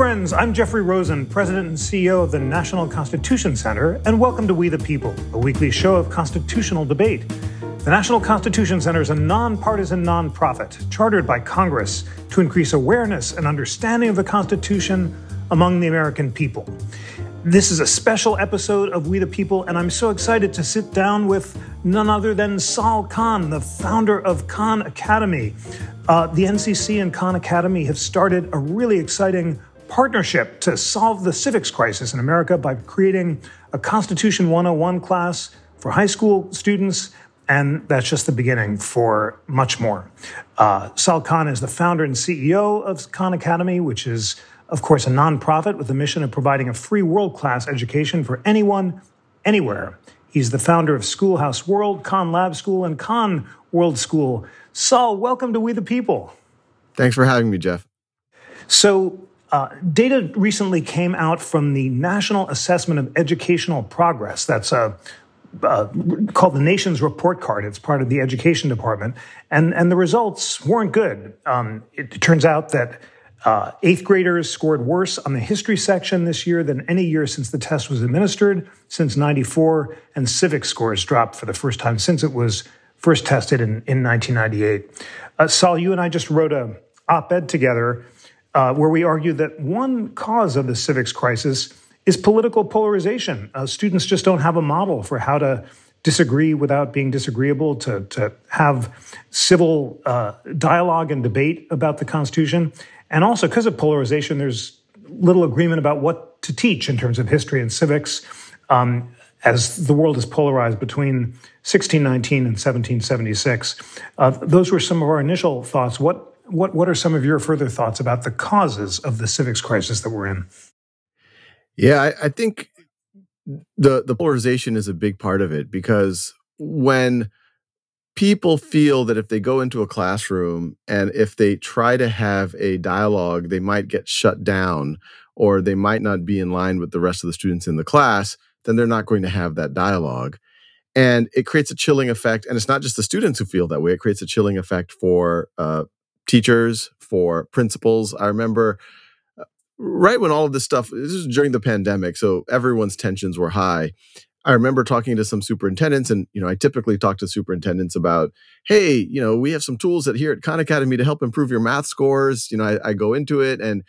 friends. I'm Jeffrey Rosen, President and CEO of the National Constitution Center, and welcome to We the People, a weekly show of constitutional debate. The National Constitution Center is a nonpartisan nonprofit chartered by Congress to increase awareness and understanding of the Constitution among the American people. This is a special episode of We the People, and I'm so excited to sit down with none other than Sal Khan, the founder of Khan Academy. Uh, the NCC and Khan Academy have started a really exciting partnership to solve the civics crisis in America by creating a Constitution 101 class for high school students. And that's just the beginning for much more. Uh, Sal Khan is the founder and CEO of Khan Academy, which is, of course, a nonprofit with the mission of providing a free world class education for anyone, anywhere. He's the founder of Schoolhouse World, Khan Lab School, and Khan World School. Sal, welcome to We the People. Thanks for having me, Jeff. So, uh, data recently came out from the National Assessment of Educational Progress. That's a uh, called the Nation's Report Card. It's part of the Education Department, and and the results weren't good. Um, it turns out that uh, eighth graders scored worse on the history section this year than any year since the test was administered since '94, and civics scores dropped for the first time since it was first tested in in 1998. Uh, Sal, you and I just wrote a op-ed together uh, where we argue that one cause of the civics crisis is political polarization. Uh, students just don't have a model for how to disagree without being disagreeable, to, to have civil uh, dialogue and debate about the Constitution. And also, because of polarization, there's little agreement about what to teach in terms of history and civics. Um, as the world is polarized between 1619 and 1776. Uh, those were some of our initial thoughts. What what what are some of your further thoughts about the causes of the civics crisis that we're in? Yeah, I, I think the the polarization is a big part of it because when people feel that if they go into a classroom and if they try to have a dialogue, they might get shut down or they might not be in line with the rest of the students in the class, then they're not going to have that dialogue. And it creates a chilling effect. And it's not just the students who feel that way, it creates a chilling effect for uh, teachers, for principals. I remember uh, right when all of this stuff, this is during the pandemic, so everyone's tensions were high. I remember talking to some superintendents, and you know, I typically talk to superintendents about, hey, you know, we have some tools that here at Khan Academy to help improve your math scores. You know, I, I go into it, and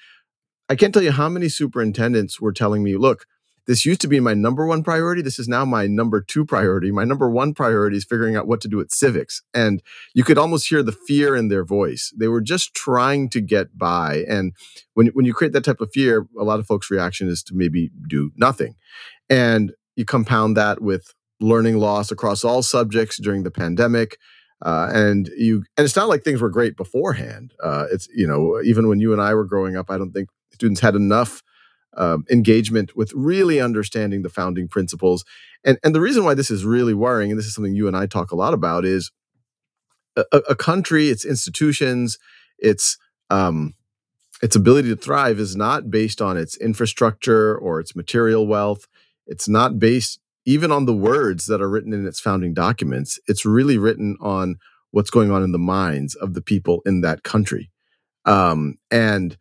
I can't tell you how many superintendents were telling me, look, this used to be my number one priority. This is now my number two priority. My number one priority is figuring out what to do with civics. And you could almost hear the fear in their voice. They were just trying to get by. And when, when you create that type of fear, a lot of folks' reaction is to maybe do nothing. And you compound that with learning loss across all subjects during the pandemic. Uh, and you and it's not like things were great beforehand. Uh, it's you know even when you and I were growing up, I don't think students had enough um, engagement with really understanding the founding principles. And, and the reason why this is really worrying, and this is something you and I talk a lot about, is a, a country, its institutions, its um, its ability to thrive is not based on its infrastructure or its material wealth. It's not based even on the words that are written in its founding documents. It's really written on what's going on in the minds of the people in that country. Um, and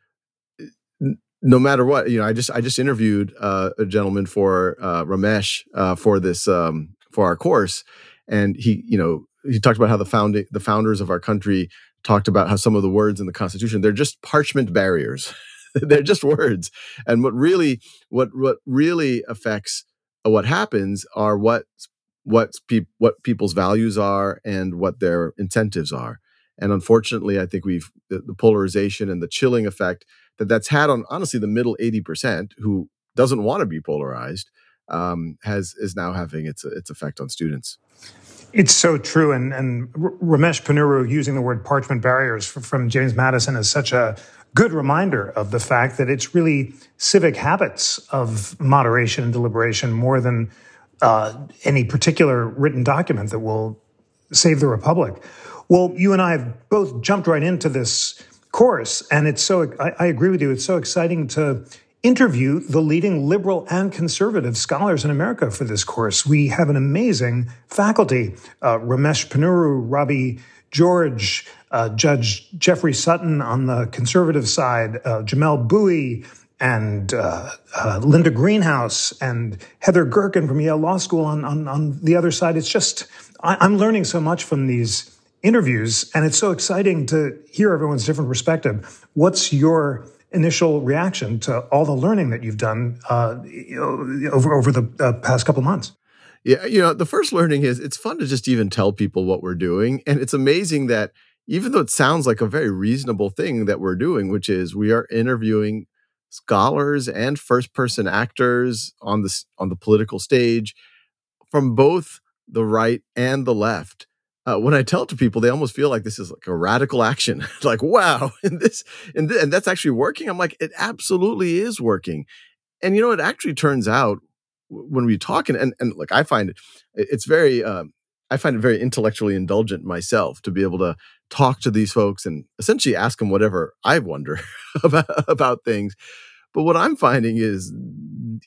no matter what, you know, I just I just interviewed uh, a gentleman for uh, Ramesh uh, for this um, for our course, and he, you know, he talked about how the founding the founders of our country talked about how some of the words in the Constitution they're just parchment barriers, they're just words, and what really what what really affects what happens are what what pe- what people's values are and what their incentives are. And unfortunately, I think we've the, the polarization and the chilling effect that that's had on honestly the middle 80% who doesn't want to be polarized um, has is now having its its effect on students. It's so true, and and Ramesh Ponnuru using the word parchment barriers from James Madison is such a good reminder of the fact that it's really civic habits of moderation and deliberation more than uh, any particular written document that will save the republic. Well, you and I have both jumped right into this course. And it's so, I, I, agree with you, it's so exciting to interview the leading liberal and conservative scholars in America for this course. We have an amazing faculty uh, Ramesh Ponnuru, Robbie George, uh, Judge Jeffrey Sutton on the conservative side, uh, Jamelle Bouie, and uh, uh, Linda Greenhouse and Heather Gerken from Yale Law School on, on, on the other side. It's just, I, I'm learning so much from these interviews, and it's so exciting to hear everyone's different perspective. What's your initial reaction to all the learning that you've done uh, over over the uh, past couple months? Yeah, you know, the first learning is it's fun to just even tell people what we're doing, and it's amazing that even though it sounds like a very reasonable thing that we're doing, which is we are interviewing scholars and first person actors on the on the political stage from both the right and the left uh, when I tell it to people, they almost feel like this is like a radical action. like, wow, and this and th- and that's actually working. I'm like, it absolutely is working. And you know, it actually turns out when we talk and and, and like I find it, it's very. Um, I find it very intellectually indulgent myself to be able to talk to these folks and essentially ask them whatever I wonder about about things. But what I'm finding is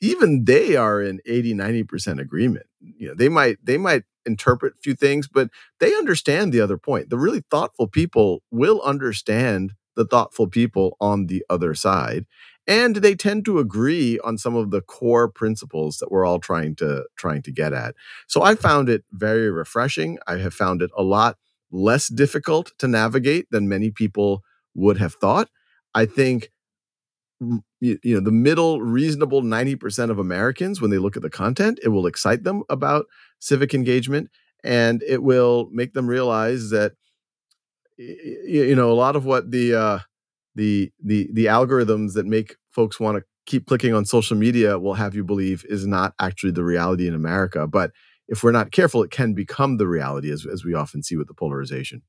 even they are in 80, 90% agreement. You know, they might they might interpret a few things, but they understand the other point. The really thoughtful people will understand the thoughtful people on the other side. And they tend to agree on some of the core principles that we're all trying to trying to get at. So I found it very refreshing. I have found it a lot less difficult to navigate than many people would have thought. I think you, know the middle reasonable 90% of americans when they look at the content it will excite them about civic engagement and it will make them realize that you know a lot of what the uh, the the the algorithms that make folks want to keep clicking on social media will have you believe is not actually the reality in america but if we're not careful it can become the reality as, as we often see with the polarization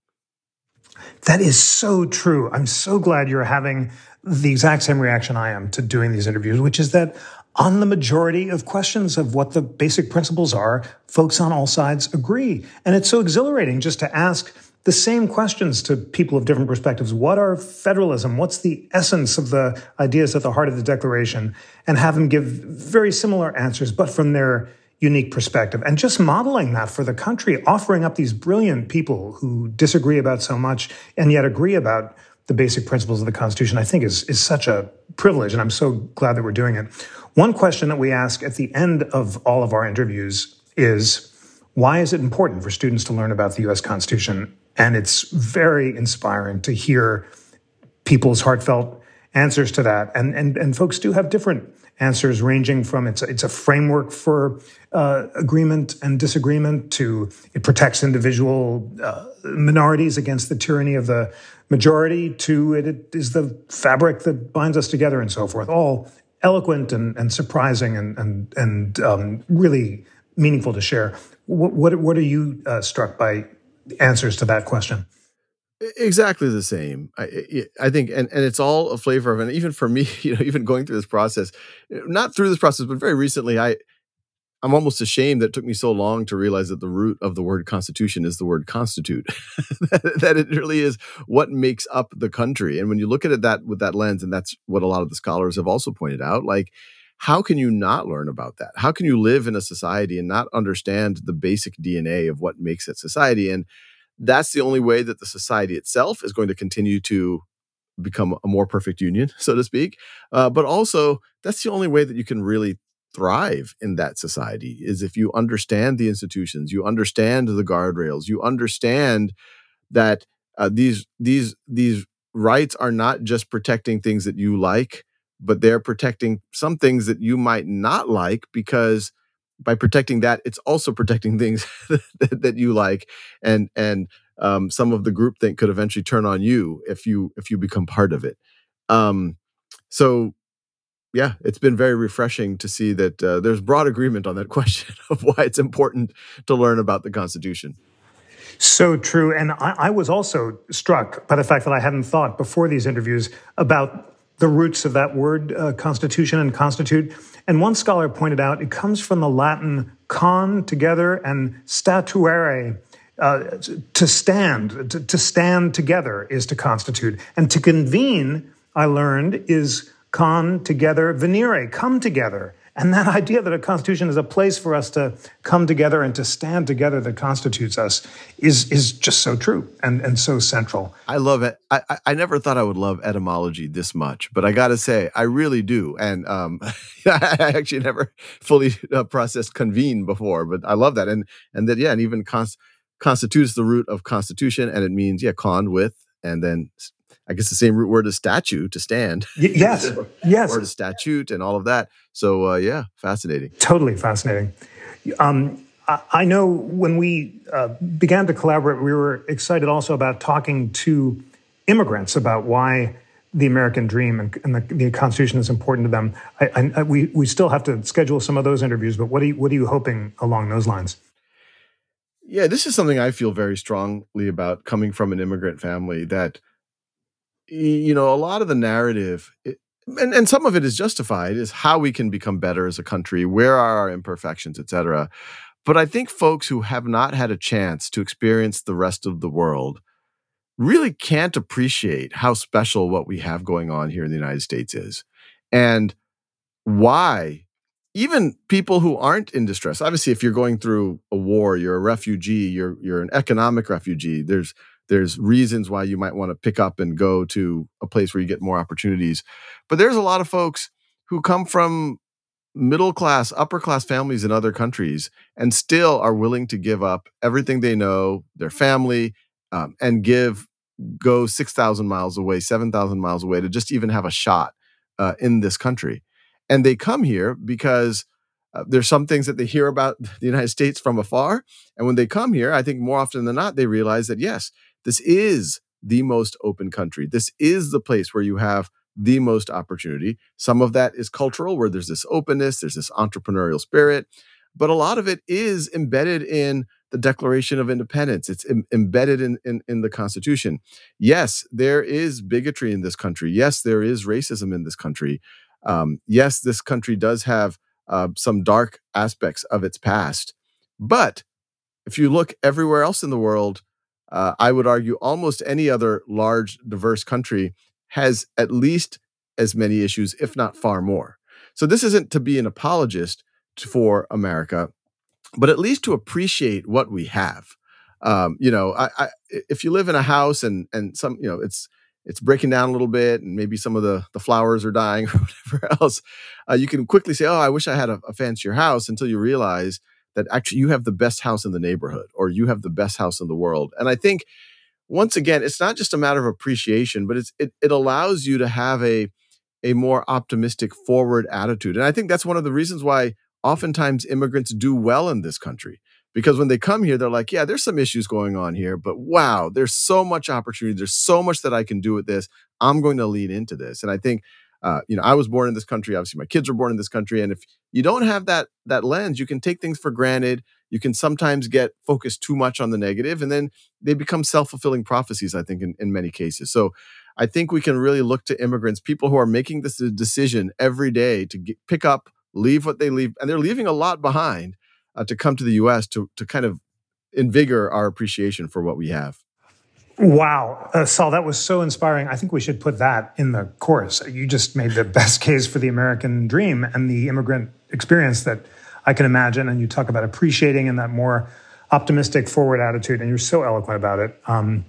that is so true. I'm so glad you're having the exact same reaction I am to doing these interviews, which is that on the majority of questions of what the basic principles are, folks on all sides agree. And it's so exhilarating just to ask the same questions to people of different perspectives. What are federalism? What's the essence of the ideas at the heart of the Declaration? And have them give very similar answers, but from their unique perspective and just modeling that for the country, offering up these brilliant people who disagree about so much and yet agree about the basic principles of the Constitution, I think is, is such a privilege. And I'm so glad that we're doing it. One question that we ask at the end of all of our interviews is why is it important for students to learn about the US Constitution? And it's very inspiring to hear people's heartfelt answers to that. And, and, and folks do have different answers ranging from it's a, it's a framework for uh, agreement and disagreement to it protects individual uh, minorities against the tyranny of the majority to it, it is the fabric that binds us together and so forth. All eloquent and, and surprising and and, and um, really meaningful to share. What what, what are you uh, struck by answers to that question? exactly the same i i think and and it's all a flavor of and even for me you know even going through this process not through this process but very recently i i'm almost ashamed that it took me so long to realize that the root of the word constitution is the word constitute. That, it really is what makes up the country. And when you look at it that with that lens and that's what a lot of the scholars have also pointed out like how can you not learn about that? How can you live in a society and not understand the basic dna of what makes it society? And that's the only way that the society itself is going to continue to become a more perfect union, so to speak. Uh, but also, that's the only way that you can really thrive in that society is if you understand the institutions, you understand the guardrails, you understand that uh, these these these rights are not just protecting things that you like, but they're protecting some things that you might not like because by protecting that, it's also protecting things that, that, you like, and and um, some of the group think could eventually turn on you if you if you become part of it. Um, so, yeah, it's been very refreshing to see that uh, there's broad agreement on that question of why it's important to learn about the Constitution. So true, and I, I was also struck by the fact that I hadn't thought before these interviews about the roots of that word, uh, constitution and constitute. And one scholar pointed out it comes from the Latin con, together, and statuere, uh, to stand. To, to stand together is to constitute. And to convene, I learned, is con, together, venire, come together. And that idea that a constitution is a place for us to come together and to stand together that constitutes us is, is just so true and, and so central. I love it. I, I never thought I would love etymology this much, but I got to say, I really do. And um, I actually never fully uh, processed convene before, but I love that. And, and that, yeah, and even cons- constitutes the root of constitution, and it means, yeah, con with, and then I guess the same root word as statue to stand. Y- yes, yes, or to statute and all of that. So uh, yeah, fascinating. Totally fascinating. Um, I, I know when we uh, began to collaborate, we were excited also about talking to immigrants about why the American dream and, and the, the, Constitution is important to them. I, I, we we still have to schedule some of those interviews, but what are you, what are you hoping along those lines? Yeah, this is something I feel very strongly about coming from an immigrant family that you know, a lot of the narrative, and, and some of it is justified, is how we can become better as a country, where are our imperfections, et cetera. But I think folks who have not had a chance to experience the rest of the world really can't appreciate how special what we have going on here in the United States is. And why even people who aren't in distress obviously if you're going through a war you're a refugee you're you're an economic refugee there's there's reasons why you might want to pick up and go to a place where you get more opportunities. But there's a lot of folks who come from middle class, upper class families in other countries and still are willing to give up everything they know, their family, um, and give, go 6,000 miles away, 7,000 miles away to just even have a shot uh, in this country. And they come here because uh, there's some things that they hear about the United States from afar. And when they come here, I think more often than not, they realize that yes, this is the most open country. This is the place where you have the most opportunity. Some of that is cultural, where there's this openness, there's this entrepreneurial spirit, but a lot of it is embedded in the Declaration of Independence. It's Im- embedded in, in, in the Constitution. Yes, there is bigotry in this country. Yes, there is racism in this country. Um, yes, this country does have uh, some dark aspects of its past. But if you look everywhere else in the world, uh, I would argue almost any other large, diverse country has at least as many issues, if not far more. So this isn't to be an apologist for America, but at least to appreciate what we have. Um, you know, I, I, if you live in a house and and some, you know, it's it's breaking down a little bit, and maybe some of the the flowers are dying or whatever else, uh, you can quickly say, "Oh, I wish I had a, a fancier house," until you realize that actually you have the best house in the neighborhood or you have the best house in the world. And I think once again, it's not just a matter of appreciation, but it's it, it allows you to have a a more optimistic forward attitude. And I think that's one of the reasons why oftentimes immigrants do well in this country. Because when they come here, they're like, yeah, there's some issues going on here, but wow, there's so much opportunity. There's so much that I can do with this. I'm going to lean into this. And I think uh, you know, I was born in this country. Obviously, my kids were born in this country, and if you don't have that that lens, you can take things for granted. You can sometimes get focused too much on the negative, and then they become self fulfilling prophecies. I think in, in many cases. So, I think we can really look to immigrants, people who are making this decision every day to get, pick up, leave what they leave, and they're leaving a lot behind uh, to come to the U.S. to to kind of invigor our appreciation for what we have. Wow, uh, Sal, that was so inspiring. I think we should put that in the course. You just made the best case for the American dream and the immigrant experience that I can imagine. And you talk about appreciating and that more optimistic, forward attitude, and you're so eloquent about it. Um,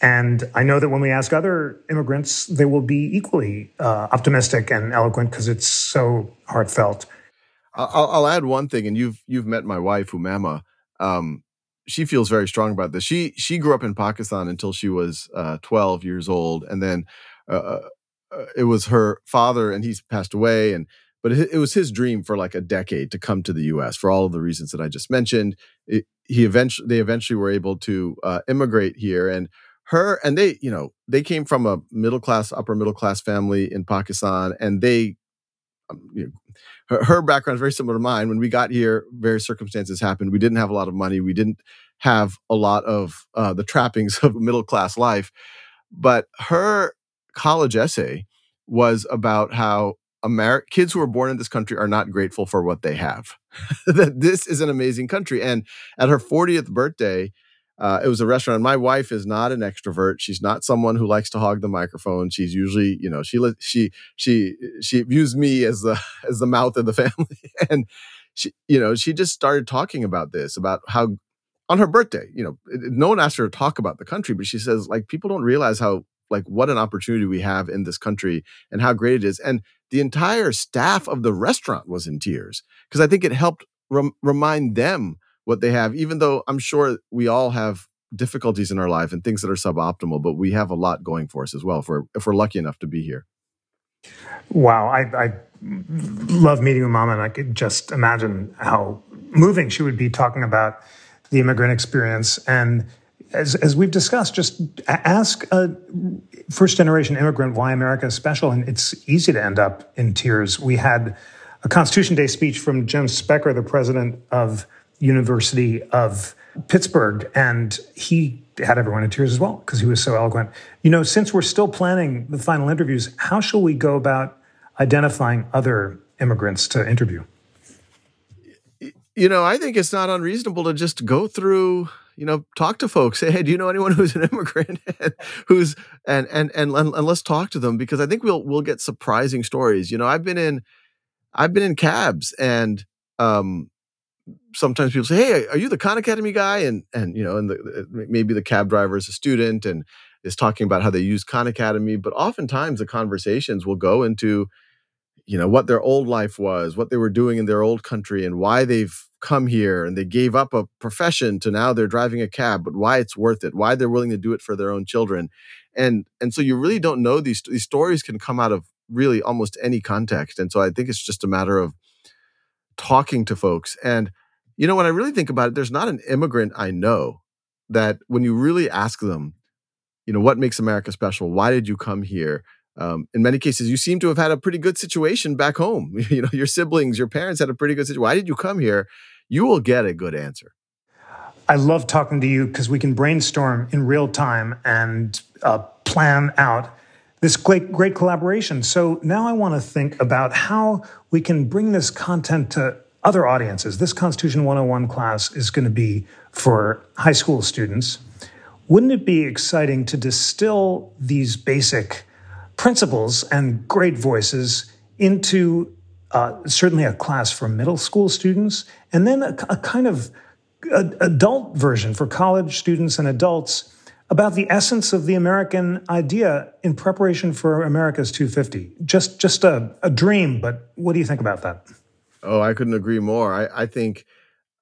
and I know that when we ask other immigrants, they will be equally uh, optimistic and eloquent because it's so heartfelt. I'll, I'll, add one thing, and you've you've met my wife, Umaima. Um, she feels very strong about this. She she grew up in Pakistan until she was uh, 12 years old, and then uh, uh, uh it was her father, and he's passed away. And but it, it, was his dream for like a decade to come to the U.S. for all of the reasons that I just mentioned. It, he eventually they eventually were able to uh, immigrate here, and her and they you know they came from a middle class, upper middle class family in Pakistan, and they you know, her, her background is very similar to mine. When we got here, various circumstances happened. We didn't have a lot of money. We didn't have a lot of uh, the trappings of middle class life. But her college essay was about how Ameri- kids who are born in this country are not grateful for what they have. that this is an amazing country. And at her 40th birthday, Uh, it was a restaurant. My wife is not an extrovert. She's not someone who likes to hog the microphone. She's usually, you know, she she she she views me as the as the mouth of the family, and she, you know, she just started talking about this about how on her birthday, you know, no one asked her to talk about the country, but she says like people don't realize how like what an opportunity we have in this country and how great it is. And the entire staff of the restaurant was in tears because I think it helped rem- remind them what they have, even though I'm sure we all have difficulties in our life and things that are suboptimal, but we have a lot going for us as well if we're, if we're lucky enough to be here. Wow. I, I love meeting Umaima and I could just imagine how moving she would be talking about the immigrant experience. And as, as we've discussed, just ask a first generation immigrant why America is special. And it's easy to end up in tears. We had a Constitution Day speech from Jim Specker, the president of University of Pittsburgh, and he had everyone in tears as well because he was so eloquent. You know, since we're still planning the final interviews, how shall we go about identifying other immigrants to interview? You know, I think it's not unreasonable to just go through you know, talk to folks. Say, hey, do you know anyone who's an immigrant who's and, and and and let's talk to them because I think we'll we'll get surprising stories. You know, I've been in I've been in cabs and um sometimes people say, "Hey, are you the Khan Academy guy?" And and you know, and the, maybe the cab driver is a student and is talking about how they use Khan Academy. But oftentimes the conversations will go into, you know, what their old life was, what they were doing in their old country, and why they've come here and they gave up a profession to now they're driving a cab but why it's worth it why they're willing to do it for their own children and and so you really don't know these these stories can come out of really almost any context and so i think it's just a matter of talking to folks and you know when i really think about it there's not an immigrant i know that when you really ask them you know what makes america special why did you come here um, in many cases, you seem to have had a pretty good situation back home. you know, your siblings, your parents had a pretty good situation. Why did you come here? You will get a good answer. I love talking to you because we can brainstorm in real time and uh, plan out this great, great collaboration. So now I want to think about how we can bring this content to other audiences. This Constitution 101 class is going to be for high school students. Wouldn't it be exciting to distill these basic principles and great voices into uh, certainly a class for middle school students, and then a, a kind of a, adult version for college students and adults about the essence of the American idea in preparation for America's 250. Just just a, a dream, but what do you think about that? Oh, I couldn't agree more. I, I think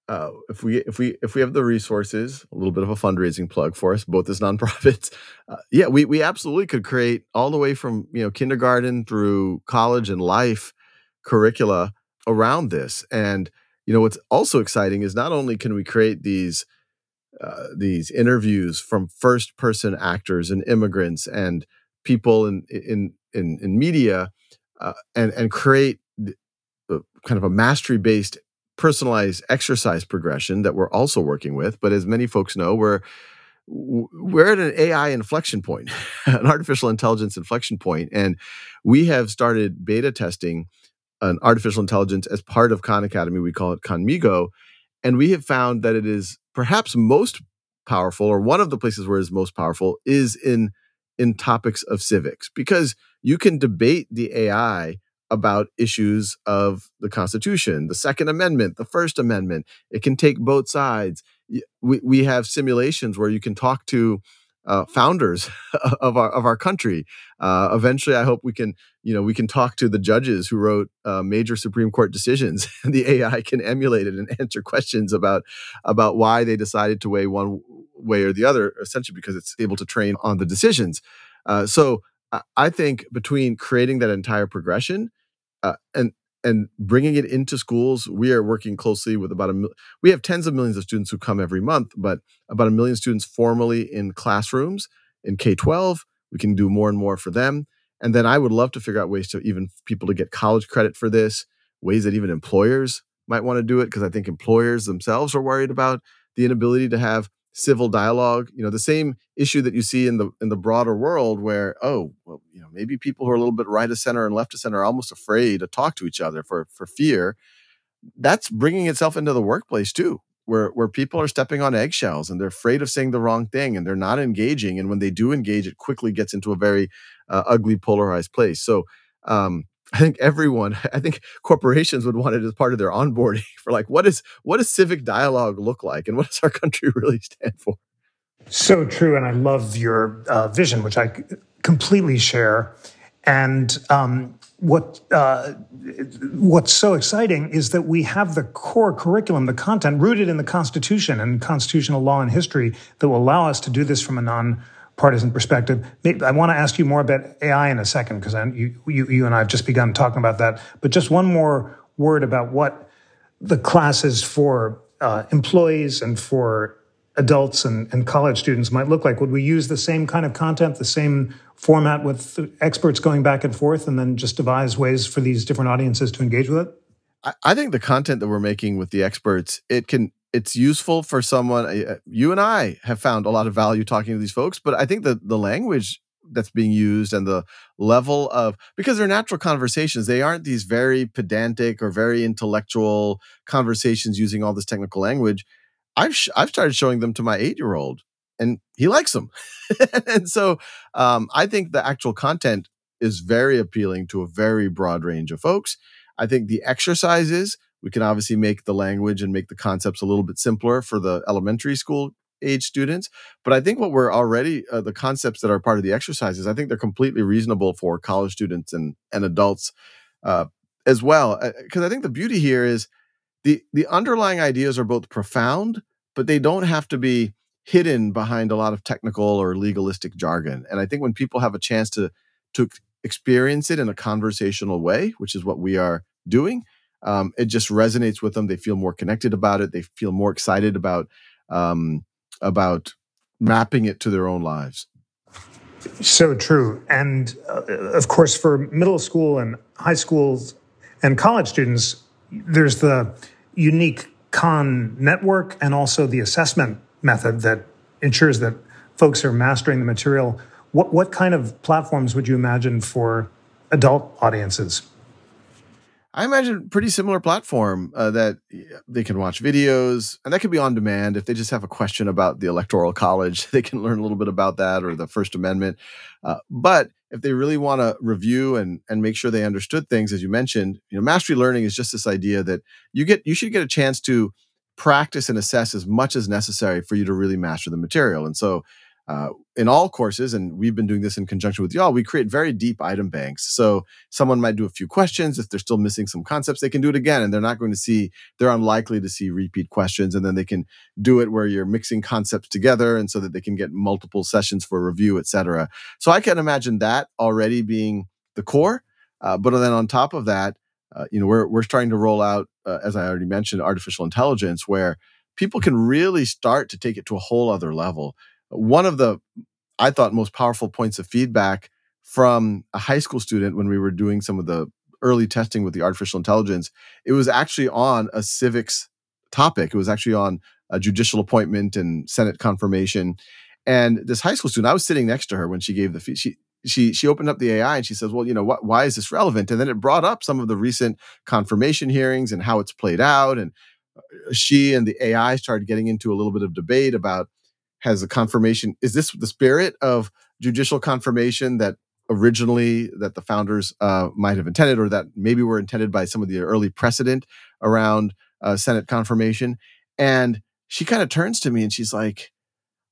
uh, if we if we if we have the resources, a little bit of a fundraising plug for us, both as nonprofits, uh, yeah, we we absolutely could create all the way from you know kindergarten through college and life curricula around this. And you know what's also exciting is not only can we create these uh, these interviews from first person actors and immigrants and people in in in, in media, uh, and and create kind of a mastery based personalized exercise progression that we're also working with. But as many folks know, we're we're at an AI inflection point, an artificial intelligence inflection point, and we have started beta testing an artificial intelligence as part of Khan Academy. We call it Khanmigo, and we have found that it is perhaps most powerful, or one of the places where it's most powerful, is in in topics of civics because you can debate the AI about issues of the Constitution, the Second Amendment, the First Amendment. It can take both sides. We, we have simulations where you can talk to uh, founders of our of our country. Uh, eventually, I hope we can you know we can talk to the judges who wrote uh, major Supreme Court decisions, and the AI can emulate it and answer questions about about why they decided to weigh one way or the other, essentially because it's able to train on the decisions. Uh, so I think between creating that entire progression uh, and and bringing it into schools, we are working closely with about a we have tens of millions of students who come every month, but about a million students formally in classrooms in K twelve. We can do more and more for them, and then I would love to figure out ways to even people to get college credit for this, ways that even employers might want to do it because I think employers themselves are worried about the inability to have civil dialogue you know the same issue that you see in the in the broader world where oh well you know maybe people who are a little bit right of center and left of center are almost afraid to talk to each other for for fear. That's bringing itself into the workplace too where where people are stepping on eggshells and they're afraid of saying the wrong thing and they're not engaging. And when they do engage it quickly gets into a very uh, ugly polarized place. So um, I think everyone, I think corporations would want it as part of their onboarding for like, what is what does civic dialogue look like, and what does our country really stand for? So true, and I love your uh, vision, which I completely share. And um, what uh, what's so exciting is that we have the core curriculum, the content rooted in the Constitution and constitutional law and history that will allow us to do this from a non partisan perspective. I want to ask you more about AI in a second because you, you, you and I have just begun talking about that. But just one more word about what the classes for uh, employees and for adults and, and college students might look like. Would we use the same kind of content, the same format with experts going back and forth, and then just devise ways for these different audiences to engage with it? I think the content that we're making with the experts, it can it's useful for someone. Uh, you and I have found a lot of value talking to these folks, but I think the the language that's being used and the level of because they're natural conversations they aren't these very pedantic or very intellectual conversations using all this technical language i've sh- i've started showing them to my 8 year old and he likes them and so um, i think the actual content is very appealing to a very broad range of folks i think the exercises we can obviously make the language and make the concepts a little bit simpler for the elementary school age students. But I think what we're already, uh, the concepts that are part of the exercises, I think they're completely reasonable for college students and, and adults uh, as well. Because uh, I think the beauty here is the, the underlying ideas are both profound, but they don't have to be hidden behind a lot of technical or legalistic jargon. And I think when people have a chance to, to experience it in a conversational way, which is what we are doing, um, it just resonates with them. They feel more connected about it. They feel more excited about um, about mapping it to their own lives. So true, and uh, of course, for middle school and high schools and college students, there's the unique Khan network and also the assessment method that ensures that folks are mastering the material. What what kind of platforms would you imagine for adult audiences? I imagine pretty similar platform uh, that they can watch videos, and that could be on demand. If they just have a question about the Electoral College, they can learn a little bit about that or the First Amendment. Uh, but if they really want to review and and make sure they understood things, as you mentioned, you know, mastery learning is just this idea that you get you should get a chance to practice and assess as much as necessary for you to really master the material. And so uh, in all courses, and we've been doing this in conjunction with y'all, we create very deep item banks. So someone might do a few questions. If they're still missing some concepts, they can do it again, and they're not going to see, they're unlikely to see repeat questions. And then they can do it where you're mixing concepts together and so that they can get multiple sessions for review, et cetera. So I can imagine that already being the core. Uh, but then on top of that, uh, you know, we're, we're starting to roll out, uh, as I already mentioned, artificial intelligence, where people can really start to take it to a whole other level one of the I thought most powerful points of feedback from a high school student when we were doing some of the early testing with the artificial intelligence, it was actually on a civics topic. It was actually on a judicial appointment and Senate confirmation. And this high school student, I was sitting next to her when she gave the she she she opened up the AI and she says, "Well, you know, why is this relevant?" And then it brought up some of the recent confirmation hearings and how it's played out. And uh, she and the AI started getting into a little bit of debate about has a confirmation. Is this the spirit of judicial confirmation that originally that the founders uh, might have intended, or that maybe were intended by some of the early precedent around uh, Senate confirmation? And she kind of turns to me and she's like,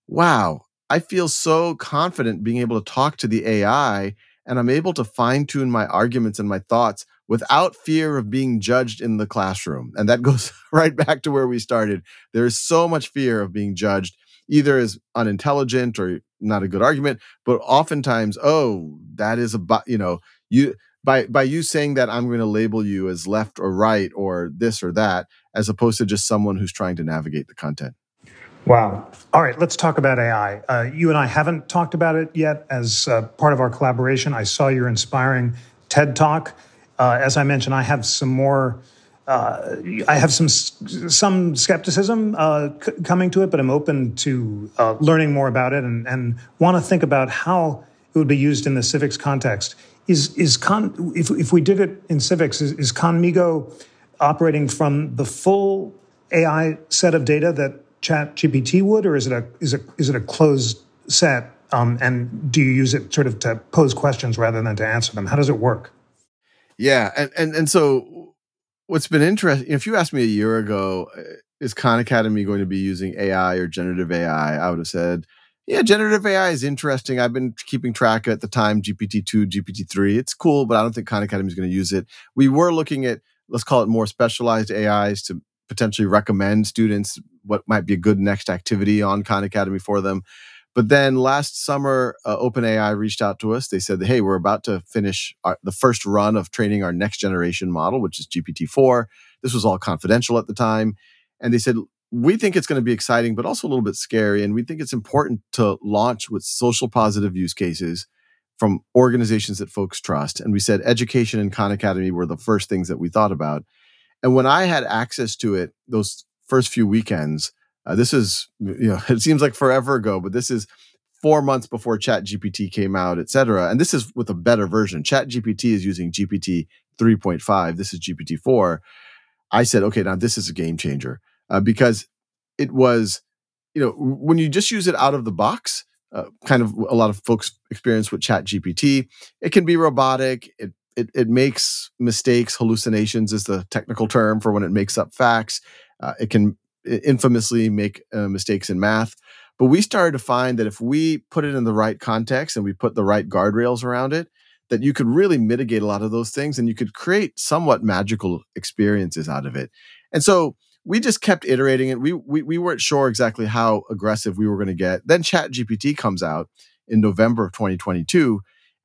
"Wow, I feel so confident being able to talk to the AI." And I'm able to fine tune my arguments and my thoughts without fear of being judged in the classroom. And that goes right back to where we started. There is so much fear of being judged either as unintelligent or not a good argument, but oftentimes, oh, that is a you know you by by you saying that I'm going to label you as left or right or this or that, as opposed to just someone who's trying to navigate the content. Wow. All right, let's talk about AI. Uh, you and I haven't talked about it yet as uh, part of our collaboration. I saw your inspiring TED talk. Uh, as I mentioned, I have some more uh, I have some some skepticism uh, c- coming to it, but I'm open to uh, learning more about it and, and want to think about how it would be used in the civics context. Is is con if if we did it in civics, is, is Khanmigo operating from the full AI set of data that Chat GPT would, or is it a is it is it a closed set? Um, and do you use it sort of to pose questions rather than to answer them? How does it work? Yeah, and and and so what's been interesting, if you asked me a year ago, uh, is Khan Academy going to be using AI or generative AI? I would have said, yeah, generative AI is interesting. I've been keeping track at the time GPT-2, GPT-3. It's cool, but I don't think Khan Academy is going to use it. We were looking at, let's call it more specialized AIs to potentially recommend students what might be a good next activity on Khan Academy for them. But then last summer, uh, OpenAI reached out to us. They said, "Hey, we're about to finish our, the first run of training our next generation model, which is GPT-4." This was all confidential at the time, and they said, "We think it's going to be exciting, but also a little bit scary, and we think it's important to launch with social positive use cases from organizations that folks trust." And we said, education and Khan Academy were the first things that we thought about. And when I had access to it, those first few weekends uh, this is, you know, it seems like forever ago, but this is four months before Chat GPT came out, et cetera. And this is with a better version. Chat GPT is using GPT 3.5. This is GPT 4. I said, okay, now this is a game changer uh, because it was, you know, when you just use it out of the box, uh, kind of a lot of folks experience with Chat GPT, it can be robotic. It, it, it makes mistakes, hallucinations is the technical term for when it makes up facts. Uh, it can infamously make uh, mistakes in math. But we started to find that if we put it in the right context and we put the right guardrails around it, that you could really mitigate a lot of those things and you could create somewhat magical experiences out of it. And so we just kept iterating it. We we, we weren't sure exactly how aggressive we were going to get. Then Chat GPT comes out in November of 2022.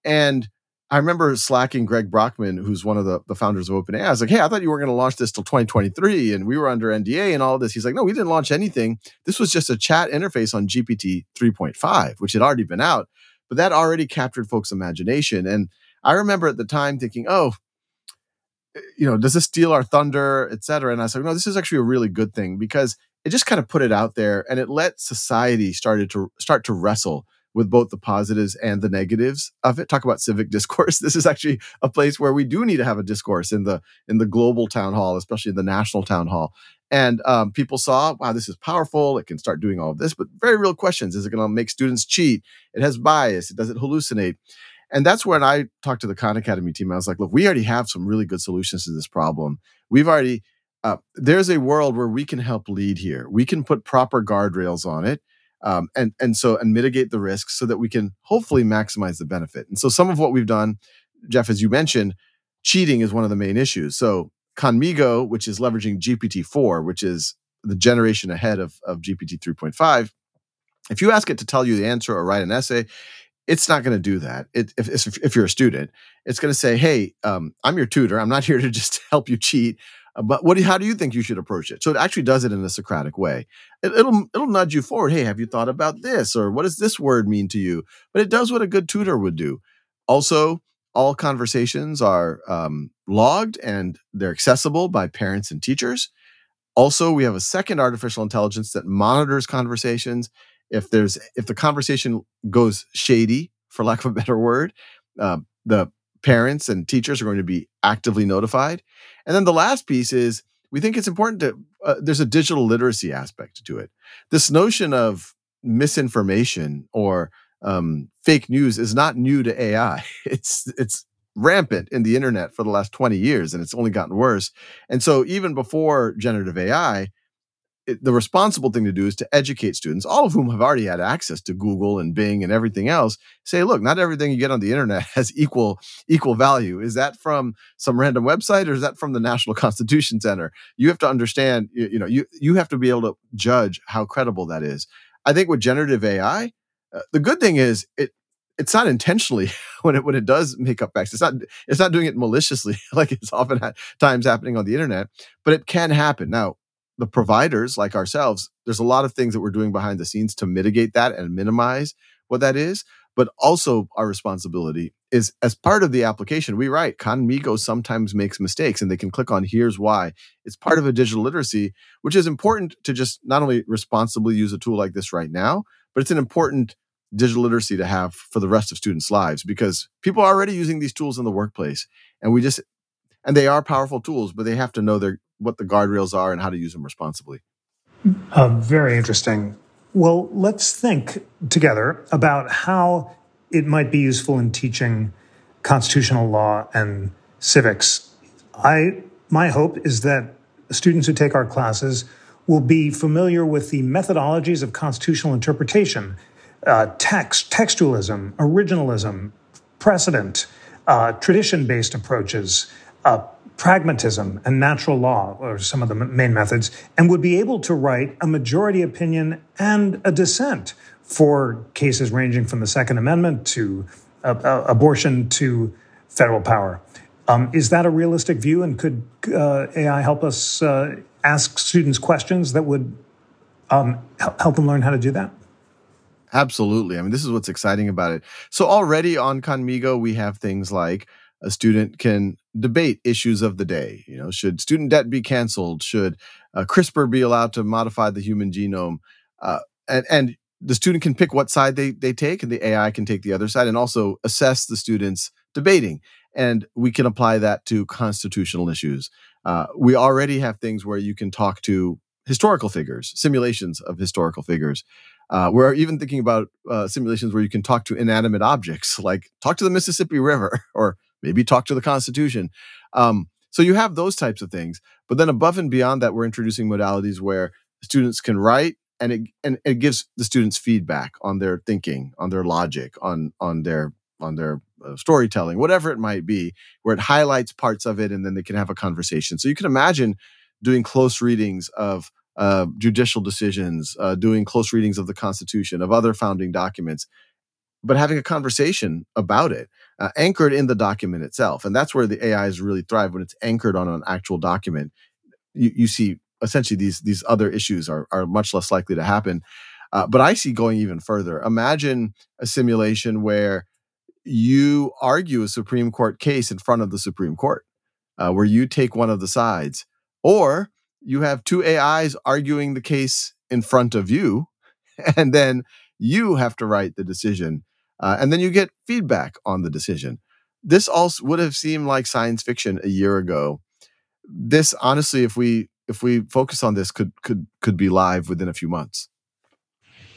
And I remember slacking Greg Brockman, who's one of the, the founders of OpenAI. I was like, hey, I thought you weren't going to launch this till 2023 and we were under NDA and all this. He's like, no, we didn't launch anything. This was just a chat interface on GPT 3.5, which had already been out, but that already captured folks' imagination. And I remember at the time thinking, oh, eh, you know, does this steal our thunder, et cetera? And I said, no, this is actually a really good thing because it just kind of put it out there and it let society started to start to wrestle with both the positives and the negatives of it. Talk about civic discourse. This is actually a place where we do need to have a discourse in the in the global town hall especially in the national town hall. And um, people saw wow this is powerful. It can start doing all of this. But very real questions. Is it going to make students cheat? It has bias. It does it hallucinate? And that's when i talked to the khan academy team. I was like look we already have some really good solutions to this problem. We've already uh, there's a world where we can help lead here. We can put proper guardrails on it um, and and so and mitigate the risks so that we can hopefully maximize the benefit. And so some of what we've done, Jeff, as you mentioned, cheating is one of the main issues. So Khanmigo, which is leveraging GPT-4, which is the generation ahead of, of GPT 3.5, if you ask it to tell you the answer or write an essay, it's not going to do that. It, if, if, you're a student, it's going to say, "Hey, um, I'm your tutor. I'm not here to just help you cheat. Uh, but what do, how do you think you should approach it? So it actually does it in a Socratic way. It, will it'll nudge you forward. Hey, have you thought about this? Or what does this word mean to you? But it does what a good tutor would do. Also, all conversations are um, logged and they're accessible by parents and teachers. Also, we have a second artificial intelligence that monitors conversations. If there's if the conversation goes shady, for lack of a better word, uh, the parents and teachers are going to be actively notified. And then the last piece is we think it's important to, uh, there's a digital literacy aspect to it. This notion of misinformation or um, fake news is not new to AI. It's, it's, rampant in the internet for the last 20 years and it's only gotten worse. And so even before generative AI, the responsible thing to do is to educate students, all of whom have already had access to Google and Bing and everything else. Say, look, not everything you get on the internet has equal equal value. Is that from some random website or is that from the National Constitution Center? You have to understand. You, you know, you you have to be able to judge how credible that is. I think with generative AI, uh, the good thing is it it's not intentionally when it when it does make up facts. It's not it's not doing it maliciously like it's often times happening on the internet, but it can happen. Now, the providers like ourselves, there's a lot of things that we're doing behind the scenes to mitigate that and minimize what that is. But also, our responsibility is as part of the application, we write Khanmigo sometimes makes mistakes and they can click on here's why. It's part of a digital literacy, which is important to just not only responsibly use a tool like this right now, but it's an important digital literacy to have for the rest of students' lives because people are already using these tools in the workplace. And we just, and they are powerful tools, but they have to know they're what the guardrails are and how to use them responsibly. Uh, very interesting. Well, let's think together about how it might be useful in teaching constitutional law and civics. I my hope is that students who take our classes will be familiar with the methodologies of constitutional interpretation, uh, text, textualism, originalism, precedent, uh, tradition-based approaches, uh, pragmatism and natural law are some of the main methods, and would be able to write a majority opinion and a dissent for cases ranging from the Second Amendment to uh, uh, abortion to federal power. Um, is that a realistic view? And could uh, AI help us uh, ask students questions that would um, help them learn how to do that? Absolutely. I mean, this is what's exciting about it. So already on Khanmigo, we have things like a student can debate issues of the day. You know, should student debt be canceled? Should uh, CRISPR be allowed to modify the human genome? Uh, and and the student can pick what side they they take, and the AI can take the other side, and also assess the students debating. And we can apply that to constitutional issues. Uh, we already have things where you can talk to historical figures, simulations of historical figures. Uh, we're even thinking about uh, simulations where you can talk to inanimate objects, like talk to the Mississippi River or maybe talk to the Constitution. Um, so you have those types of things. But then above and beyond that, we're introducing modalities where students can write and it and it gives the students feedback on their thinking, on their logic, on on their on their uh, storytelling, whatever it might be, where it highlights parts of it, and then they can have a conversation. So you can imagine doing close readings of uh, judicial decisions, uh, doing close readings of the Constitution, of other founding documents, but having a conversation about it, uh, anchored in the document itself. And that's where the AIs really thrive when it's anchored on an actual document. You, you see, essentially, these these other issues are are much less likely to happen. Uh, but I see going even further. Imagine a simulation where you argue a Supreme Court case in front of the Supreme Court, uh, where you take one of the sides, or you have two AIs arguing the case in front of you, and then you have to write the decision uh, and then you get feedback on the decision. This also would have seemed like science fiction a year ago. This honestly, if we if we focus on this, could could could be live within a few months.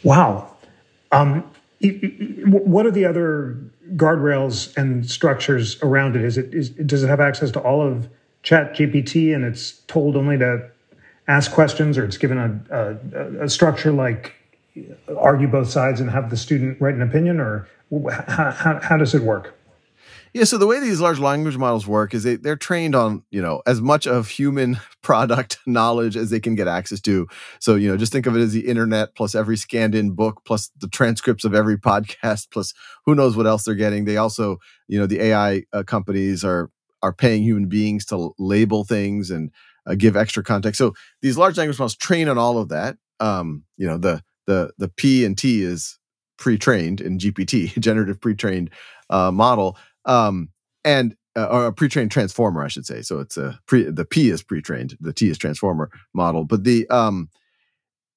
Wow. Um, what are the other guardrails and structures around it? Is it is, does it have access to all of Chat GPT and it's told only to ask questions, or it's given a, a, a structure like argue both sides and have the student write an opinion, or how, how, how does it work? Yeah, so the way these large language models work is they, they're trained on, you know, as much of human product knowledge as they can get access to. So, you know, just think of it as the internet plus every scanned in book plus the transcripts of every podcast plus who knows what else they're getting. They also, you know, the AI uh, companies are are paying human beings to label things and uh, give extra context. So these large language models train on all of that. Um, you know, the the the P and T is pre-trained in GPT, generative pre-trained uh, model, um, and uh, or a pre-trained transformer, I should say. So it's a pre. The P is pre-trained, the T is transformer model. But the um,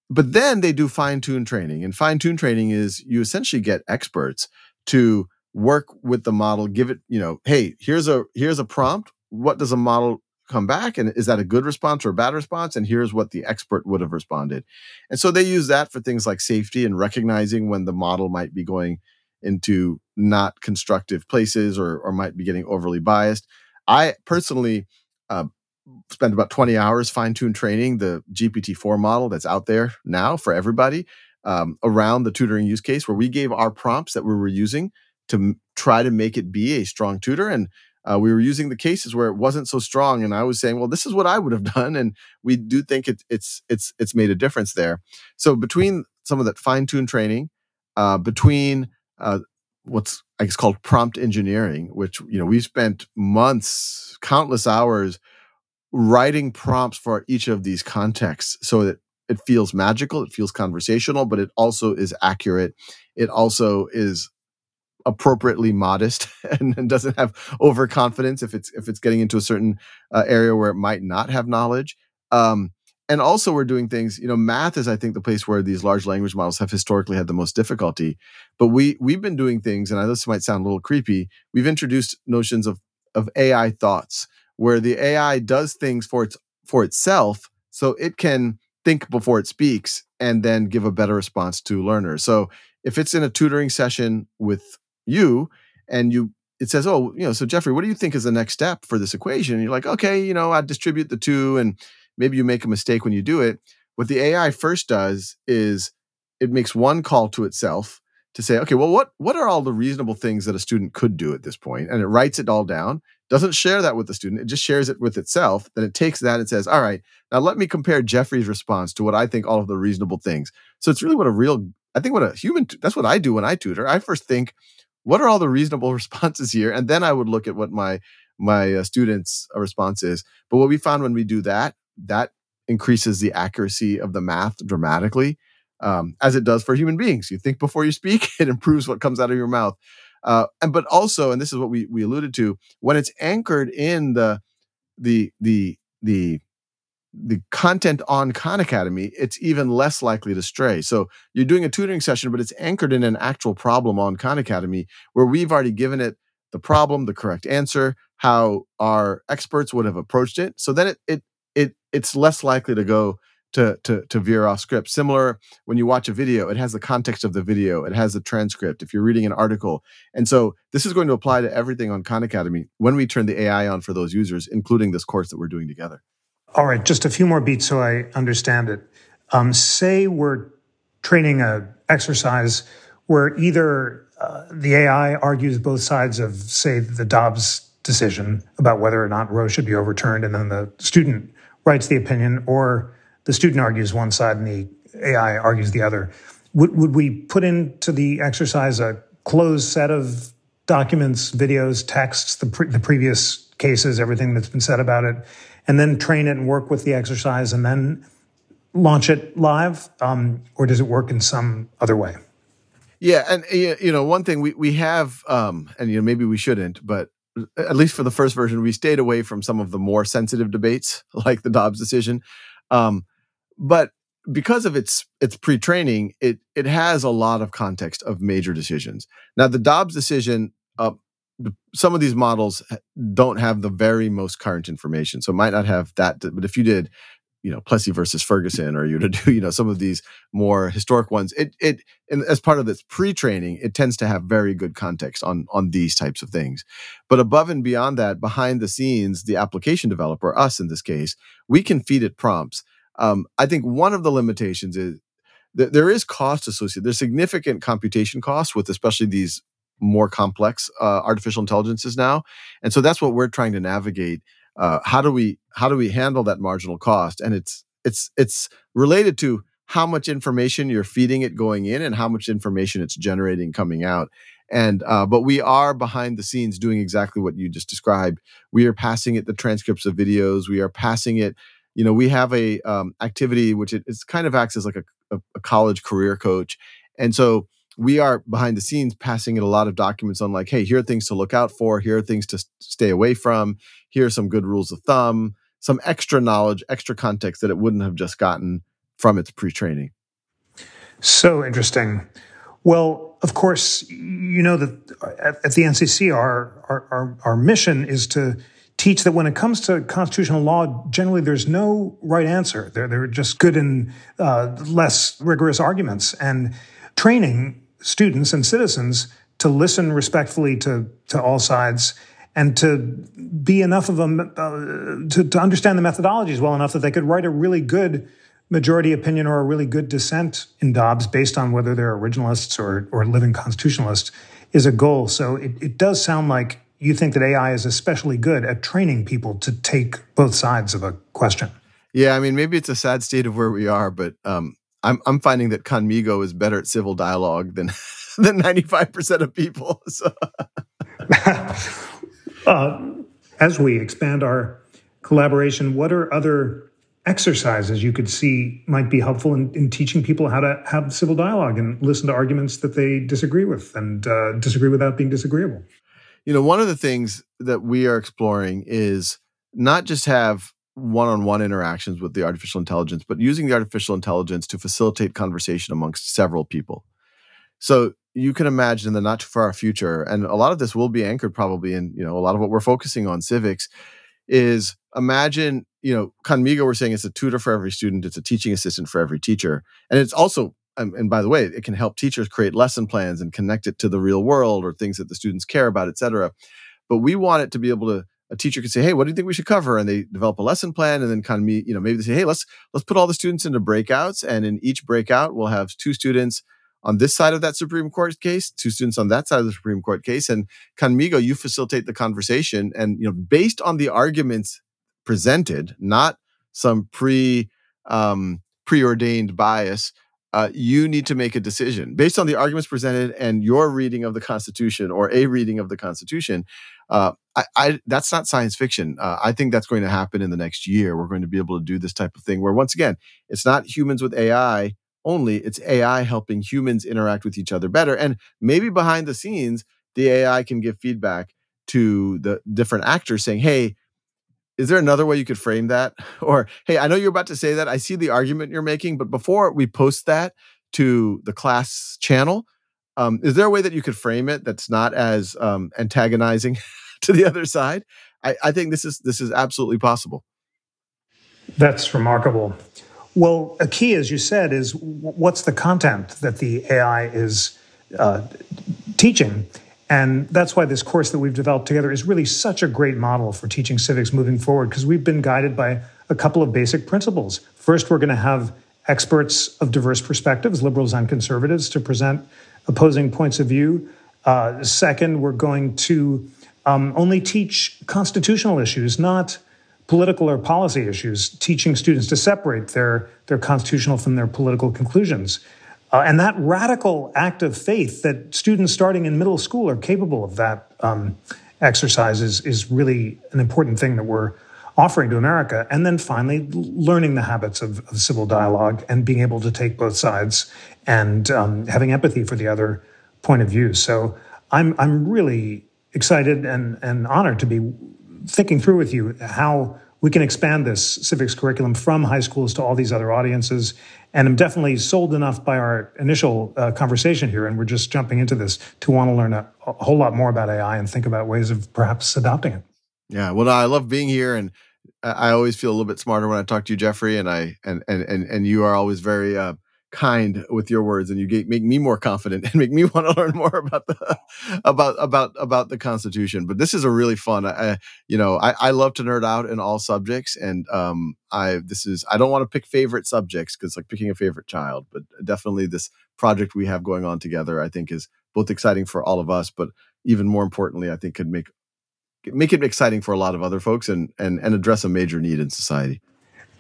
but then they do fine-tune training, and fine-tune training is you essentially get experts to work with the model, give it, you know, hey, here's a here's a prompt. What does a model come back and is that a good response or a bad response? And here's what the expert would have responded. And so they use that for things like safety and recognizing when the model might be going into not constructive places or, or might be getting overly biased. I personally uh, spent about 20 hours fine-tune training the gpt-4 model that's out there now for everybody um, around the tutoring use case where we gave our prompts that we were using to m- try to make it be a strong tutor. And uh, we were using the cases where it wasn't so strong, and I was saying, "Well, this is what I would have done," and we do think it, it's it's it's made a difference there. So between some of that fine-tuned training, uh, between uh, what's I guess called prompt engineering, which you know we spent months, countless hours writing prompts for each of these contexts, so that it feels magical, it feels conversational, but it also is accurate. It also is appropriately modest and, and, doesn't have overconfidence if it's if it's getting into a certain uh, area where it might not have knowledge. Um, and also, we're doing things. You know, math is I think the place where these large language models have historically had the most difficulty. But we we've been doing things, and I, know this might sound a little creepy. We've introduced notions of of AI thoughts, where the AI does things for its for itself so it can think before it speaks and then give a better response to learners. So if it's in a tutoring session with you and you it says, "Oh, you know, so Jeffrey, what do you think is the next step for this equation?" And you're like, "Okay, you know, I distribute the two and maybe you make a mistake when you do it." What the AI first does is it makes one call to itself to say, okay, well, what what are all the reasonable things that a student could do at this point? And it writes it all down. Doesn't share that with the student. It just shares it with itself. Then it takes that and says, all right, now let me compare Jeffrey's response to what I think all of the reasonable things. So it's really what a real, I think what a human, that's what I do when I tutor. I first think, what are all the reasonable responses here? And then I would look at what my my uh, students' response is. But what we found when we do that, that increases the accuracy of the math dramatically um, as it does for human beings. You think before you speak, it improves what comes out of your mouth. Uh, and but also, and this is what we we alluded to, when it's anchored in the the the the the content on Khan Academy, it's even less likely to stray. So you're doing a tutoring session, but it's anchored in an actual problem on Khan Academy where we've already given it the problem, the correct answer, how our experts would have approached it. So then it it it it's less likely to go to, to, to veer off script. Similar when you watch a video, it has the context of the video, it has the transcript. If you're reading an article, and so this is going to apply to everything on Khan Academy when we turn the AI on for those users, including this course that we're doing together. All right, just a few more beats so I understand it. Um, say we're training a exercise where either uh, the AI argues both sides of, say, the Dobbs decision about whether or not Roe should be overturned, and then the student writes the opinion, or the student argues one side and the AI argues the other. Would, would we put into the exercise a closed set of documents, videos, texts, the, pre- the previous cases, everything that's been said about it, and then train it and work with the exercise and then launch it live? Um, or does it work in some other way? Yeah, and you know, one thing we we have, um, and you know, maybe we shouldn't, but at least for the first version, we stayed away from some of the more sensitive debates, like the Dobbs decision. Um, but because of its its pre-training, it it has a lot of context of major decisions. Now, the Dobbs decision, uh, some of these models don't have the very most current information, so it might not have that. But if you did, you know, Plessy versus Ferguson, or you to do, you know, some of these more historic ones, it it and as part of this pre-training, it tends to have very good context on on these types of things. But above and beyond that, behind the scenes, the application developer, us in this case, we can feed it prompts um, I think one of the limitations is there is cost associated. There's significant computation costs with especially these more complex uh, artificial intelligences now, and so that's what we're trying to navigate. Uh, how do we how do we handle that marginal cost? And it's it's it's related to how much information you're feeding it going in and how much information it's generating coming out. And uh, but we are behind the scenes doing exactly what you just described. We are passing it the transcripts of videos. We are passing it you know we have a um, activity which it it's kind of acts as like a, a, a, college career coach and so we are behind the scenes passing it a lot of documents on like hey here are things to look out for here are things to stay away from here are some good rules of thumb some extra knowledge extra context that it wouldn't have just gotten from its pre-training so interesting well of course you know that at, at the ncc our, our our our mission is to teach that when it comes to constitutional law, generally there's no right answer. They're, they're just good and uh, less rigorous arguments. And training students and citizens to listen respectfully to, to all sides and to be enough of a, uh, to, to understand the methodologies well enough that they could write a really good majority opinion or a really good dissent in Dobbs based on whether they're originalists or, or living constitutionalists is a goal. So it, it does sound like you think that AI is especially good at training people to take both sides of a question. Yeah, I mean, maybe it's a sad state of where we are, but um, I'm I'm finding that Khanmigo is better at civil dialogue than than 95% of people. So. uh, as we expand our collaboration, what are other exercises you could see might be helpful in, in teaching people how to have civil dialogue and listen to arguments that they disagree with and uh, disagree without being disagreeable? you know, one of the things that we are exploring is not just have one-on-one interactions with the artificial intelligence, but using the artificial intelligence to facilitate conversation amongst several people. So you can imagine in the not too far future, and a lot of this will be anchored probably in, you know, a lot of what we're focusing on civics is imagine you know, Khanmigo, we're saying it's a tutor for every student, it's a teaching assistant for every teacher. And it's also, and by the way, it can help teachers create lesson plans and connect it to the real world or things that the students care about, et cetera. But we want it to be able to, a teacher could say, "Hey, what do you think we should cover?" And they develop a lesson plan, and then kind of meet, you know, maybe they say, "Hey, let's let's put all the students into breakouts, and in each breakout, we'll have two students on this side of that Supreme Court case, two students on that side of the Supreme Court case, and Khanmigo, you facilitate the conversation, and you know, based on the arguments presented, not some pre um, preordained bias. Uh, you need to make a decision based on the arguments presented and your reading of the Constitution or a reading of the Constitution. Uh, I, I, that's not science fiction. Uh, I think that's going to happen in the next year. We're going to be able to do this type of thing where, once again, it's not humans with AI only, it's AI helping humans interact with each other better. And maybe behind the scenes, the AI can give feedback to the different actors saying, hey, is there another way you could frame that? Or, hey, I know you're about to say that. I see the argument you're making, but before we post that to the class channel, um, is there a way that you could frame it that's not as um, antagonizing to the other side? I, I think this is this is absolutely possible. That's remarkable. Well, a key, as you said, is what's the content that the AI is uh, teaching? And that's why this course that we've developed together is really such a great model for teaching civics moving forward, because we've been guided by a couple of basic principles. First, we're going to have experts of diverse perspectives, liberals and conservatives, to present opposing points of view. Uh, second, we're going to um, only teach constitutional issues, not political or policy issues, teaching students to separate their, their constitutional from their political conclusions. Uh, and that radical act of faith that students starting in middle school are capable of that um, exercise is, is really an important thing that we're offering to America. And then finally, learning the habits of, of civil dialogue and being able to take both sides and um, having empathy for the other point of view. So I'm, I'm really excited and, and honored to be thinking through with you how we can expand this civics curriculum from high schools to all these other audiences. And I'm definitely sold enough by our initial uh, conversation here, and we're just jumping into this to want to learn a, a, whole lot more about AI and think about ways of perhaps adopting it. Yeah, well, I love being here, and I always feel a little bit smarter when I talk to you, Jeffrey. And I and and and, and you are always very uh, kind with your words and you get, make me more confident and make me want to learn more about the about about about the constitution but this is a really fun I, you know I, I love to nerd out in all subjects and um i this is i don't want to pick favorite subjects because like picking a favorite child but definitely this project we have going on together i think is both exciting for all of us but even more importantly i think could make make it exciting for a lot of other folks and and and address a major need in society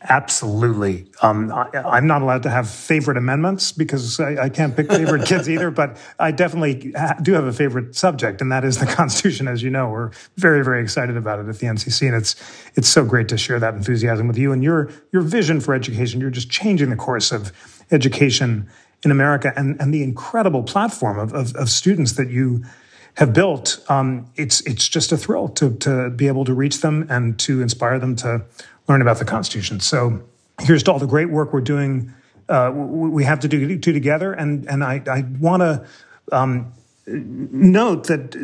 Absolutely. Um, I, am not allowed to have favorite amendments because I, I can't pick favorite kids either, but I definitely ha- do have a favorite subject, and that is the Constitution. As you know, we're very, very excited about it at the NCC, and it's it's so great to share that enthusiasm with you and your your vision for education. You're just changing the course of education in America, and and the incredible platform of of, of students that you have built. Um, it's it's just a thrill to to be able to reach them and to inspire them to learn about the Constitution. So here's to all the great work we're doing. Uh, we have to do, do together, and and I, I want to um, note that.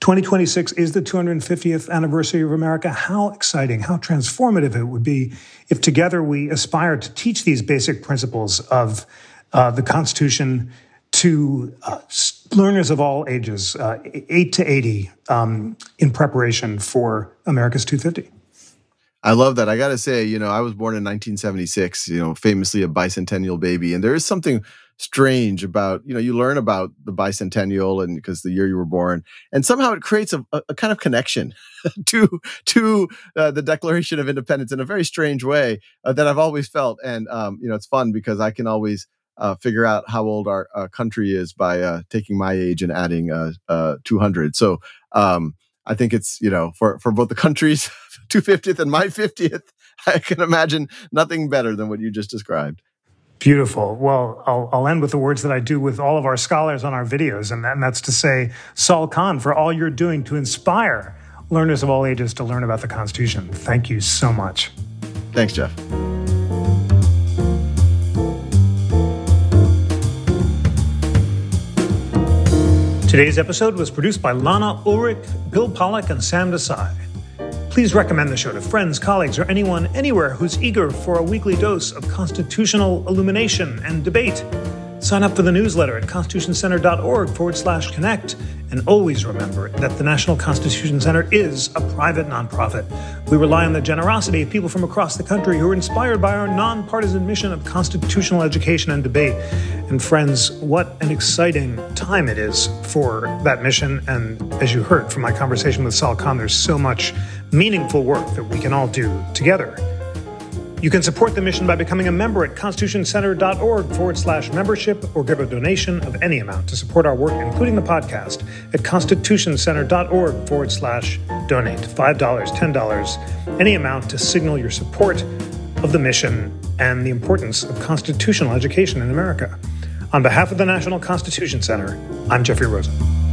2026 is the 250th anniversary of America. How exciting, how transformative it would be if together we aspire to teach these basic principles of uh, the Constitution to uh, learners of all ages, uh, 8 to 80, um, in preparation for America's 250. I love that. I got to say, you know, I was born in 1976, you know, famously a bicentennial baby. And there is something strange about, you know, you learn about the bicentennial and because the year you were born, and somehow it creates a, a kind of connection to to uh, the Declaration of Independence in a very strange way uh, that I've always felt. And, um, you know, it's fun because I can always uh, figure out how old our uh, country is by uh, taking my age and adding uh, 200. So, um, I think it's, you know, for, for both the countries 250th and my 50th, I can imagine nothing better than what you just described. Beautiful. Well, I'll, I'll end with the words that I do with all of our scholars on our videos, and, that, and that's to say, Sal Khan, for all you're doing to inspire learners of all ages to learn about the Constitution. Thank you so much. Thanks, Jeff. Today's episode was produced by Lana Ulrich, Bill Pollock, and Sam Desai. Please recommend the show to friends, colleagues, or anyone anywhere who's eager for a weekly dose of constitutional illumination and debate. Sign up for the newsletter at constitutioncenter.org forward slash connect. And always remember that the National Constitution Center is a private nonprofit. We rely on the generosity of people from across the country who are inspired by our nonpartisan mission of constitutional education and debate. And friends, what an exciting time it is for that mission. And as you heard from my conversation with Sal Khan, there's so much meaningful work that we can all do together. You can support the mission by becoming a member at constitutioncenter.org forward slash membership or give a donation of any amount to support our work, including the podcast, at constitutioncenter.org forward slash donate. $5, $10, any amount to signal your support of the mission and the importance of constitutional education in America. On behalf of the National Constitution Center, I'm Jeffrey Rosen.